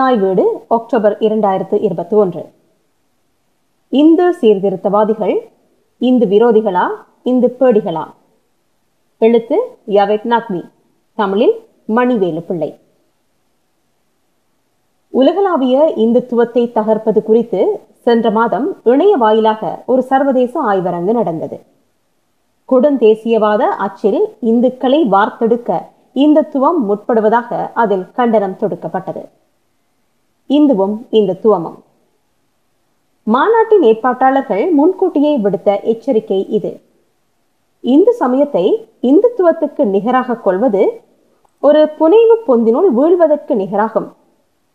தாய் வீடு அக்டோபர் இரண்டாயிரத்து இருபத்தி ஒன்று இந்து சீர்திருத்தவாதிகள் இந்து விரோதிகளா இந்து பேடிகளா? எழுத்து யவெட் நாக்மி தமிழில் மணிவேலு பிள்ளை. உலகளாவிய இந்துத்துவத்தை தகர்ப்பது குறித்து சென்ற மாதம் இணைய வாயிலாக ஒரு சர்வதேச ஆய்வரங்கு நடந்தது. கொடுந்தேசியவாத அச்சில் இந்துக்களை வார்த்தெடுக்க இந்துத்துவம் முற்படுவதாக அதில் கண்டனம் தொடுக்கப்பட்டது. இந்துவும் இந்துத்துவமும் மாநாட்டின் ஏற்பாட்டாளர்கள் முன்கூட்டியே விடுத்த எச்சரிக்கை இது. இந்து சமயத்தை இந்துத்துவத்துக்கு நிகராக கொள்வது ஒரு புனைவு பொந்தினுள் வீழ்வதற்கு நிகராகும்.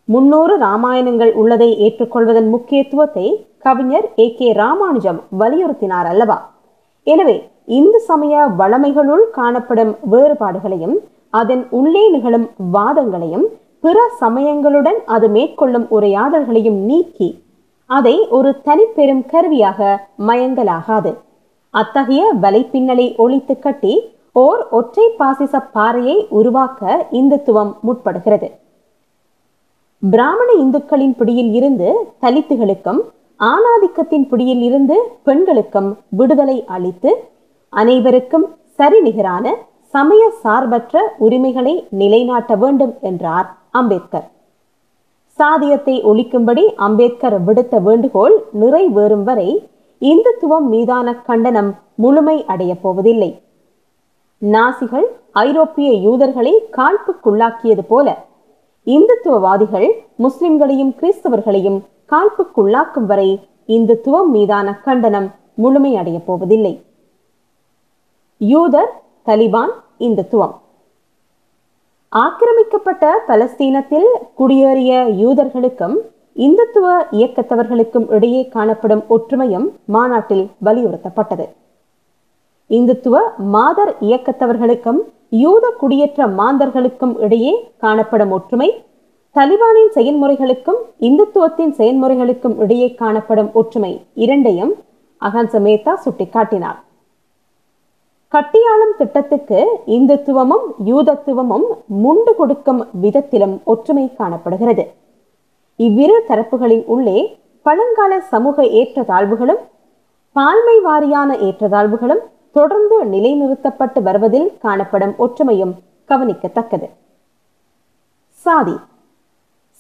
முன்னூறு ராமாயணங்கள் உள்ளதை ஏற்றுக்கொள்வதன் முக்கியத்துவத்தை கவிஞர் ஏ கே ராமானுஜம் வலியுறுத்தினார் அல்லவா? எனவே இந்து சமய வளமைகளுள் காணப்படும் வேறுபாடுகளையும் அதன் உள்ளே நிகழும் வாதங்களையும் பிற சமயங்களுடன் அது மேற்கொள்ளும் உரையாடல்களையும் நீக்கி அதை ஒரு தனிப்பெரும் கருவியாக மயங்கலாகாது. அத்தகைய வலைப்பின்னலை ஒழித்து கட்டி ஓர் ஒற்றை பாசிச பாறையை உருவாக்க இந்துத்துவம் முற்படுகிறது. பிராமண இந்துக்களின் பிடியில் இருந்து தலித்துகளுக்கும் ஆணாதிக்கத்தின் பிடியில் இருந்து பெண்களுக்கும் விடுதலை அளித்து அனைவருக்கும் சரிநிகரான சமய சார்பற்ற உரிமைகளை நிலைநாட்ட வேண்டும் என்றார். அம்பேத்கர். சாதியத்தை ஒழிக்கும்படி அம்பேத்கர் விடுத்த வேண்டுகோள் நிறைவேறும் வரை இந்துத்துவம் மீதான கண்டனம் முழுமை அடையப் போவதில்லை. நாசிகள் ஐரோப்பிய யூதர்களை காழ்ப்புக்குள்ளாக்கியது போல இந்துத்துவவாதிகள் முஸ்லிம்களையும் கிறிஸ்தவர்களையும் காழ்ப்புக்குள்ளாக்கும் வரை இந்துத்துவம் மீதான கண்டனம் முழுமை அடையப் போவதில்லை. யூதர் தலிபான் இந்துத்துவம். ஆக்கிரமிக்கப்பட்ட பலஸ்தீனத்தில் குடியேறிய யூதர்களுக்கும் இந்துத்துவ இயக்கத்தவர்களுக்கும் இடையே காணப்படும் ஒற்றுமையும் மாநாட்டில் வலியுறுத்தப்பட்டது. இந்துத்துவ மாதர் இயக்கத்தவர்களுக்கும் யூத குடியேற்ற மாந்தர்களுக்கும் இடையே காணப்படும் ஒற்றுமை தலிபானின் செயல்முறைகளுக்கும் இந்துத்துவத்தின் செயல்முறைகளுக்கும் இடையே காணப்படும் ஒற்றுமை இரண்டையும் அகன்ச மேத்தா சுட்டிக்காட்டினார். கட்டியாளும் திட்டத்துக்கு இந்துத்துவமும் யூதத்துவமும் முண்டு கொடுக்கும் விதத்திலும் ஒற்றுமை காணப்படுகிறது. இவ்விரு தரப்புகளின் உள்ளே பழங்கால சமூக ஏற்றத்தாழ்வுகளும் பால்மை வாரியான ஏற்றத்தாழ்வுகளும் தொடர்ந்து நிலைநிறுத்தப்பட்டு வருவதில் காணப்படும் ஒற்றுமையும் கவனிக்கத்தக்கது. சாதி.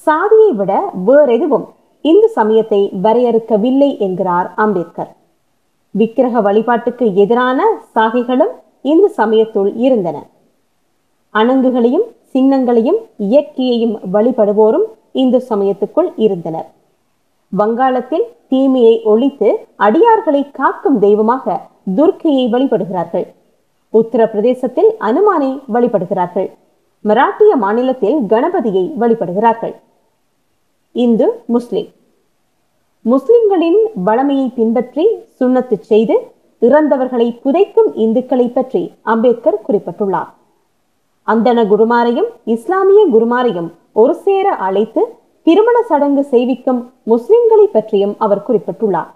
சாதியை விட வேறெதுவும் இந்து சமயத்தை வரையறுக்கவில்லை என்கிறார் அம்பேத்கர். விக்கிரக வழிபாட்டுக்கு எதிரான சாகைகளும் இந்து சமயத்துள் இருந்தன. அணங்குகளையும் சின்னங்களையும் இயற்கையையும் வழிபடுவோரும் இந்து சமயத்துக்குள் இருந்தனர். வங்காளத்தில் தீமையை ஒழித்து அடியார்களை காக்கும் தெய்வமாக துர்க்கையை வழிபடுகிறார்கள். உத்தரப்பிரதேசத்தில் அனுமானை வழிபடுகிறார்கள். மராட்டிய மாநிலத்தில் கணபதியை வழிபடுகிறார்கள். இந்து முஸ்லிம். முஸ்லிம்களின் வளமையை பின்பற்றி சுண்ணத்து செய்து இறந்தவர்களை புதைக்கும் இந்துக்களை பற்றி அம்பேத்கர் குறிப்பிட்டுள்ளார். அந்தன குருமாரையும் இஸ்லாமிய குருமாரையும் ஒரு சேர அழைத்து திருமண சடங்கு செய்விக்கும் முஸ்லிம்களை பற்றியும் அவர் குறிப்பிட்டுள்ளார்.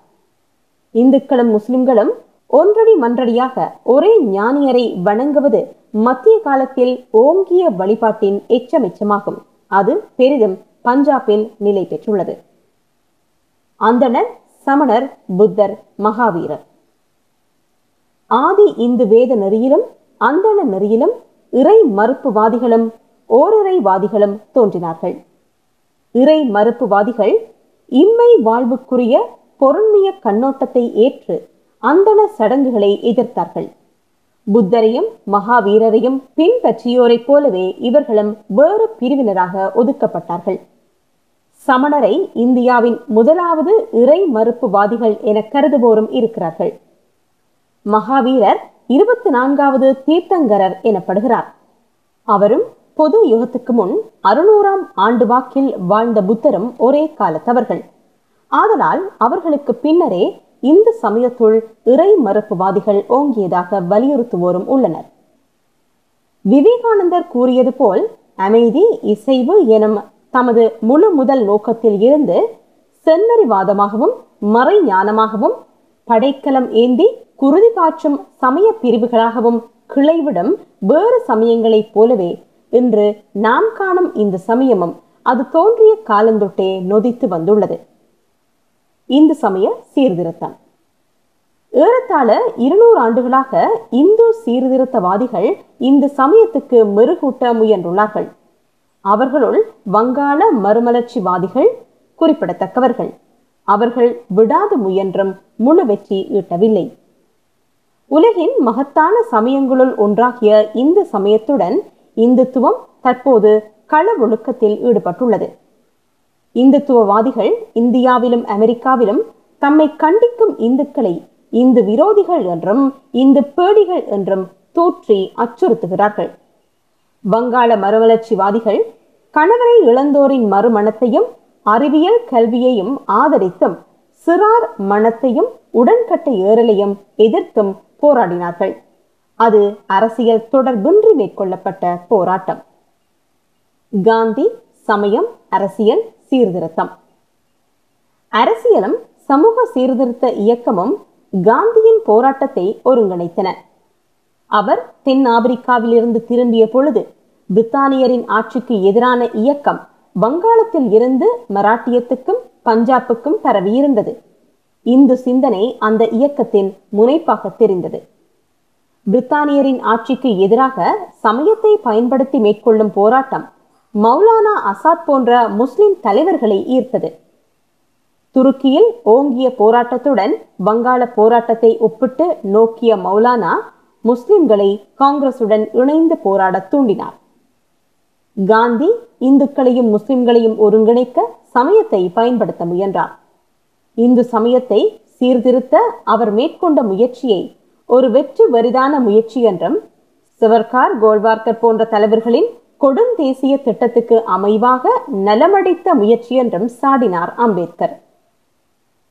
இந்துக்களும் முஸ்லிம்களும் ஒன்றடி மன்றடியாக ஒரே ஞானியரை வணங்குவது மத்திய காலத்தில் ஓங்கிய வழிபாட்டின் எச்சமெச்சமாகும். அது பெரிதும் பஞ்சாபில் நிலை பெற்றுள்ளது. அந்தணர் சமணர் புத்தர் மகாவீரர். ஆதி இந்து வேத நெறியிலும் அந்தண நெறியிலும் இறை மறுப்புவாதிகளும் ஓரிறைவாதிகளும் தோன்றினார்கள். இறை மறுப்புவாதிகள் இம்மை வாழ்வுக்குரிய பொருண்மைய கண்ணோட்டத்தை ஏற்று அந்தண சடங்குகளை எதிர்த்தார்கள். புத்தரையும் மகாவீரரையும் பின்பற்றியோரைப் போலவே இவர்களும் வேறு பிரிவினராக ஒதுக்கப்பட்டார்கள். சமணரை இந்தியாவின் முதலாவது இறை மறுப்புவாதிகள் என கருதுவோரும் இருக்கிறார்கள். மகாவீரர் இருபத்தி நான்காவது தீர்த்தங்கரர் எனப்படுகிறார். அவரும் பொது யுகத்துக்கு முன் அறுநூறாம் ஆண்டு வாக்கில் வாழ்ந்த புத்தரும் ஒரே காலத்தவர்கள். ஆதலால் அவர்களுக்கு பின்னரே இந்த சமயத்துள் இறை மறுப்புவாதிகள் ஓங்கியதாக வலியுறுத்துவோரும் உள்ளனர். விவேகானந்தர் கூறியது போல் அமைதி இசைவு எனும் தமது முழு முதல் நோக்கத்தில் இருந்து செந்நறிவாதமாகவும் மறை ஞானமாகவும் படைக்கலம் ஏந்தி குருதி பாற்றும் சமய பிரிவுகளாகவும் கிளைவிடும் வேறு சமயங்களைப் போலவே இன்று நாம் காணும் இந்த சமயமும் அது தோன்றிய காலந்தொட்டே நொதித்து வந்துள்ளது. இந்து சமய சீர்திருத்தம். ஏறத்தாழ இருநூறு ஆண்டுகளாக இந்து சீர்திருத்தவாதிகள் இந்த சமயத்துக்கு மெருகூட்ட முயன்றுள்ளார்கள். அவர்களுள் வங்காள மறுமலர்ச்சிவாதிகள் குறிப்பிடத்தக்கவர்கள். அவர்கள் விடாது முயன்றும் முழு வெற்றி ஈட்டவில்லை. உலகின் மகத்தான சமயங்களுள் ஒன்றாகிய இந்த சமயத்துடன் இந்துத்துவம் தற்போது கள ஒழுக்கத்தில் ஈடுபட்டுள்ளது. இந்துத்துவவாதிகள் இந்தியாவிலும் அமெரிக்காவிலும் தம்மை கண்டிக்கும் இந்துக்களை இந்து விரோதிகள் என்றும் இந்து பேடிகள் என்றும் தோற்றி அச்சுறுத்துகிறார்கள். வங்காள மறுமலர்ச்சிவாதிகள் கணவரை இழந்தோரின் மறுமணத்தையும் அறிவியல் கல்வியையும் ஆதரித்தும் சிறார் மனத்தையும் உடன்கட்டை ஏறலையும் எதிர்த்தும் போராடினார்கள். அது அரசியல் தொடர்பின்றி மேற்கொள்ளப்பட்ட போராட்டம். காந்தி சமயம் அரசியல் சீர்திருத்தம். அரசியலும் சமூக சீர்திருத்த இயக்கமும் காந்தியின் போராட்டத்தை ஒருங்கிணைத்தன. அவர் தென் ஆப்பிரிக்காவில் இருந்து திரும்பிய பொழுது பிரித்தானியரின் ஆட்சிக்கு எதிரான இயக்கம் வங்காளத்தில் இருந்து மராட்டியத்துக்கும் பஞ்சாபுக்கும் பரவியிருந்தது இந்து சிந்தனை அந்த இயக்கத்தின் முனைப்பாக தெரிந்தது. பிரித்தானியரின் ஆட்சிக்கு எதிராக சமயத்தை பயன்படுத்தி மேற்கொள்ளும் போராட்டம் மௌலானா அசாத் போன்ற முஸ்லிம் தலைவர்களை ஈர்த்தது. துருக்கியில் ஓங்கிய போராட்டத்துடன் வங்காள போராட்டத்தை ஒப்பிட்டு நோக்கிய மௌலானா முஸ்லிம்களை காங்கிரசுடன் இணைந்து போராட தூண்டினார். காந்தி இந்துக்களையும் முஸ்லிம்களையும் ஒருங்கிணைக்க சமயத்தை பயன்படுத்த முயன்றார். இந்து சமயத்தை சீர்திருத்த அவர் மேற்கொண்ட முயற்சியை ஒரு வெற்று வரிதான முயற்சி என்றும் சிவர்கார் கோல்வார்கர் போன்ற தலைவர்களின் கொடுந்தேசிய திட்டத்துக்கு அமைவாக நலமடைத்த முயற்சி என்றும் சாடினார் அம்பேத்கர்.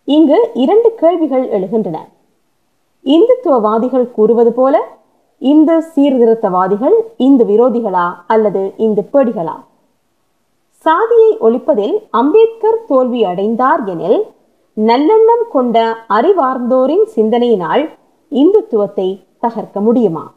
இங்கு இரண்டு கேள்விகள் எழுகின்றன. இந்துத்துவவாதிகள் கூறுவது போல இந்து சீர்திருத்தவாதிகள் இந்து விரோதிகளா அல்லது இந்து பேடிகளா? சாதியை ஒழிப்பதில் அம்பேத்கர் தோல்வி அடைந்தார் எனில் நல்லெண்ணம் கொண்ட அறிவார்ந்தோரின் சிந்தனையினால் இந்துத்துவத்தை தகர்க்க முடியுமா?